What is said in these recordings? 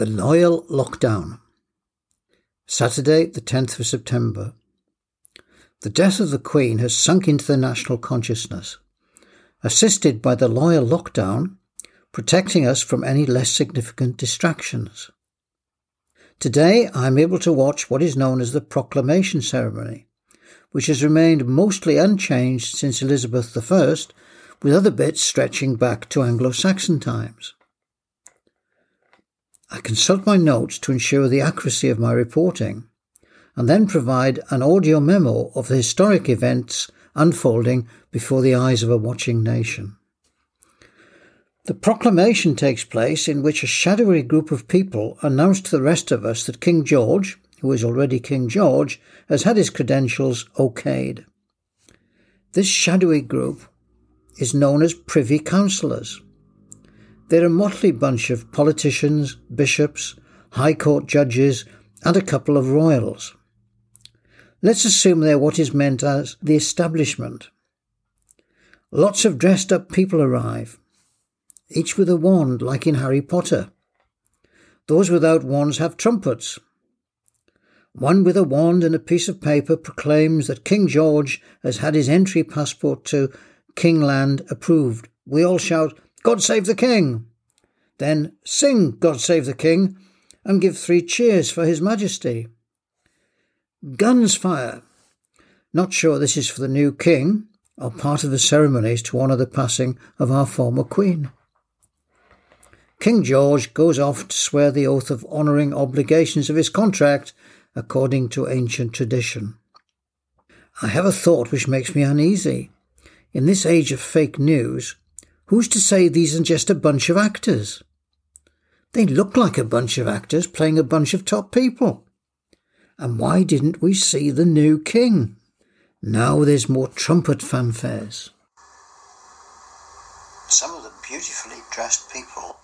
The Loyal Lockdown. Saturday, the 10th of September. The death of the Queen has sunk into the national consciousness, assisted by the loyal lockdown, protecting us from any less significant distractions. Today, I am able to watch what is known as the proclamation ceremony, which has remained mostly unchanged since Elizabeth I, with other bits stretching back to Anglo Saxon times. I consult my notes to ensure the accuracy of my reporting, and then provide an audio memo of the historic events unfolding before the eyes of a watching nation. The proclamation takes place in which a shadowy group of people announce to the rest of us that King George, who is already King George, has had his credentials okayed. This shadowy group is known as Privy Councillors. They're a motley bunch of politicians, bishops, High Court judges, and a couple of royals. Let's assume they're what is meant as the establishment. Lots of dressed up people arrive, each with a wand like in Harry Potter. Those without wands have trumpets. One with a wand and a piece of paper proclaims that King George has had his entry passport to Kingland approved. We all shout, God save the King! Then sing God save the King and give three cheers for His Majesty. Guns fire. Not sure this is for the new King or part of the ceremonies to honour the passing of our former Queen. King George goes off to swear the oath of honouring obligations of his contract according to ancient tradition. I have a thought which makes me uneasy. In this age of fake news, Who's to say these are just a bunch of actors? They look like a bunch of actors playing a bunch of top people. And why didn't we see the new king? Now there's more trumpet fanfares. Some of the beautifully dressed people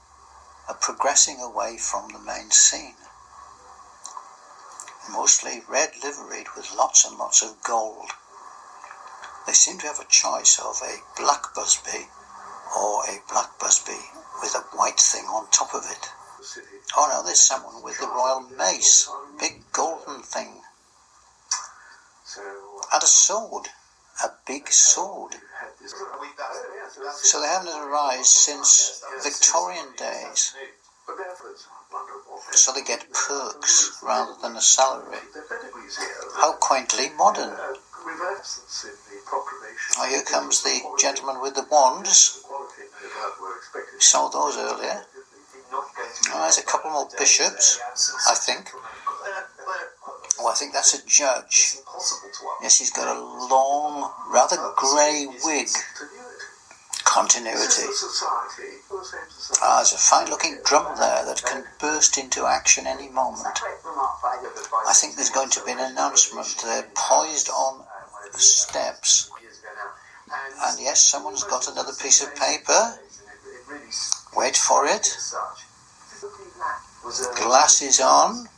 are progressing away from the main scene. Mostly red liveried with lots and lots of gold. They seem to have a choice of a black busby or a black busby with a white thing on top of it. Oh no, there's someone with the royal mace, big golden thing, and a sword, a big sword. So they haven't arrived since Victorian days. So they get perks rather than a salary. How quaintly modern. Oh, here comes the gentleman with the wands. We saw those earlier. Oh, there's a couple more bishops, I think. Oh, I think that's a judge. Yes, he's got a long, rather grey wig. Continuity. Ah, there's a fine looking drum there that can burst into action any moment. I think there's going to be an announcement. They're poised on the steps. And yes, someone's got another piece of paper. Wait for it. Glasses on.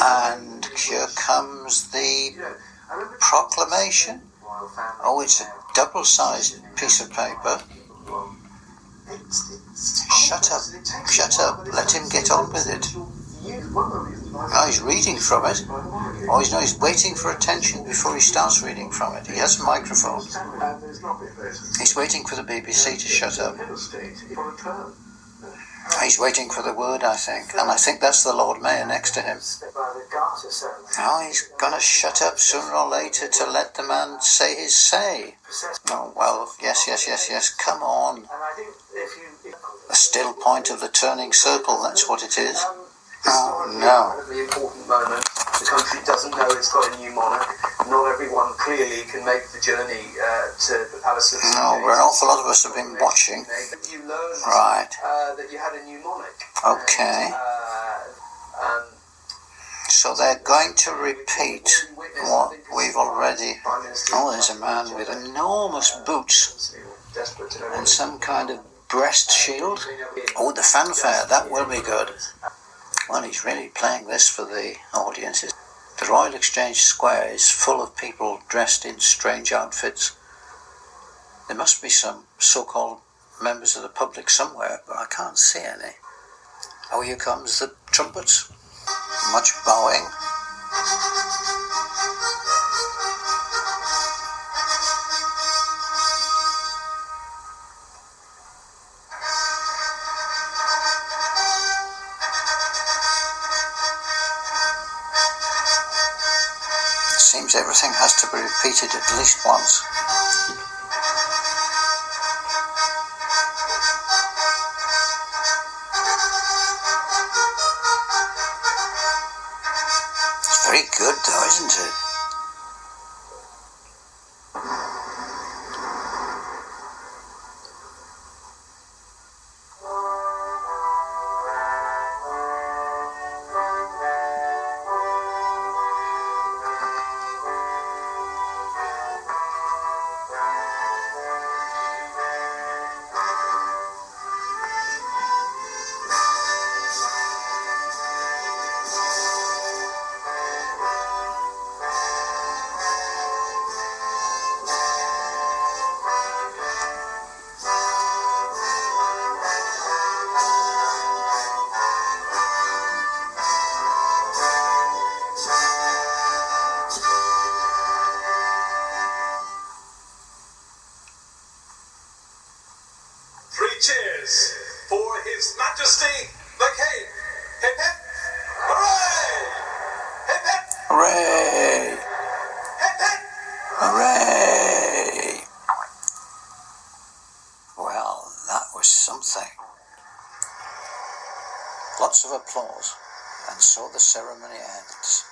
And here comes the proclamation. Oh, it's a double sized piece of paper. Shut up, shut up, let him get on with it. Oh, he's reading from it. Oh, he's, no, he's waiting for attention before he starts reading from it. He has a microphone. He's waiting for the BBC to shut up. He's waiting for the word, I think, and I think that's the Lord Mayor next to him. Oh, he's going to shut up sooner or later to let the man say his say. Oh, well, yes, yes, yes, yes, come on. A still point of the turning circle, that's what it is. Oh, no. The important moment. The country doesn't know it's got a new monarch. Not everyone clearly can make the journey uh, to the Palace of No, an awful lot of us have been watching. You learned Right. uh, that you had a new monarch. Okay. Uh, um, So they're going to repeat what we've already. Oh, there's a man with enormous boots to know and some kind of breast shield. Oh, the fanfare, that will be good. Well, he's really playing this for the audiences. The Royal Exchange Square is full of people dressed in strange outfits. There must be some so called members of the public somewhere, but I can't see any. Oh, here comes the trumpets. Much bowing. Seems everything has to be repeated at least once. It's very good though, isn't it? Cheers for His Majesty the King. Hip hip! Hooray! Hip hip! Hooray! Hip hip! Hooray! Well, that was something. Lots of applause, and so the ceremony ends.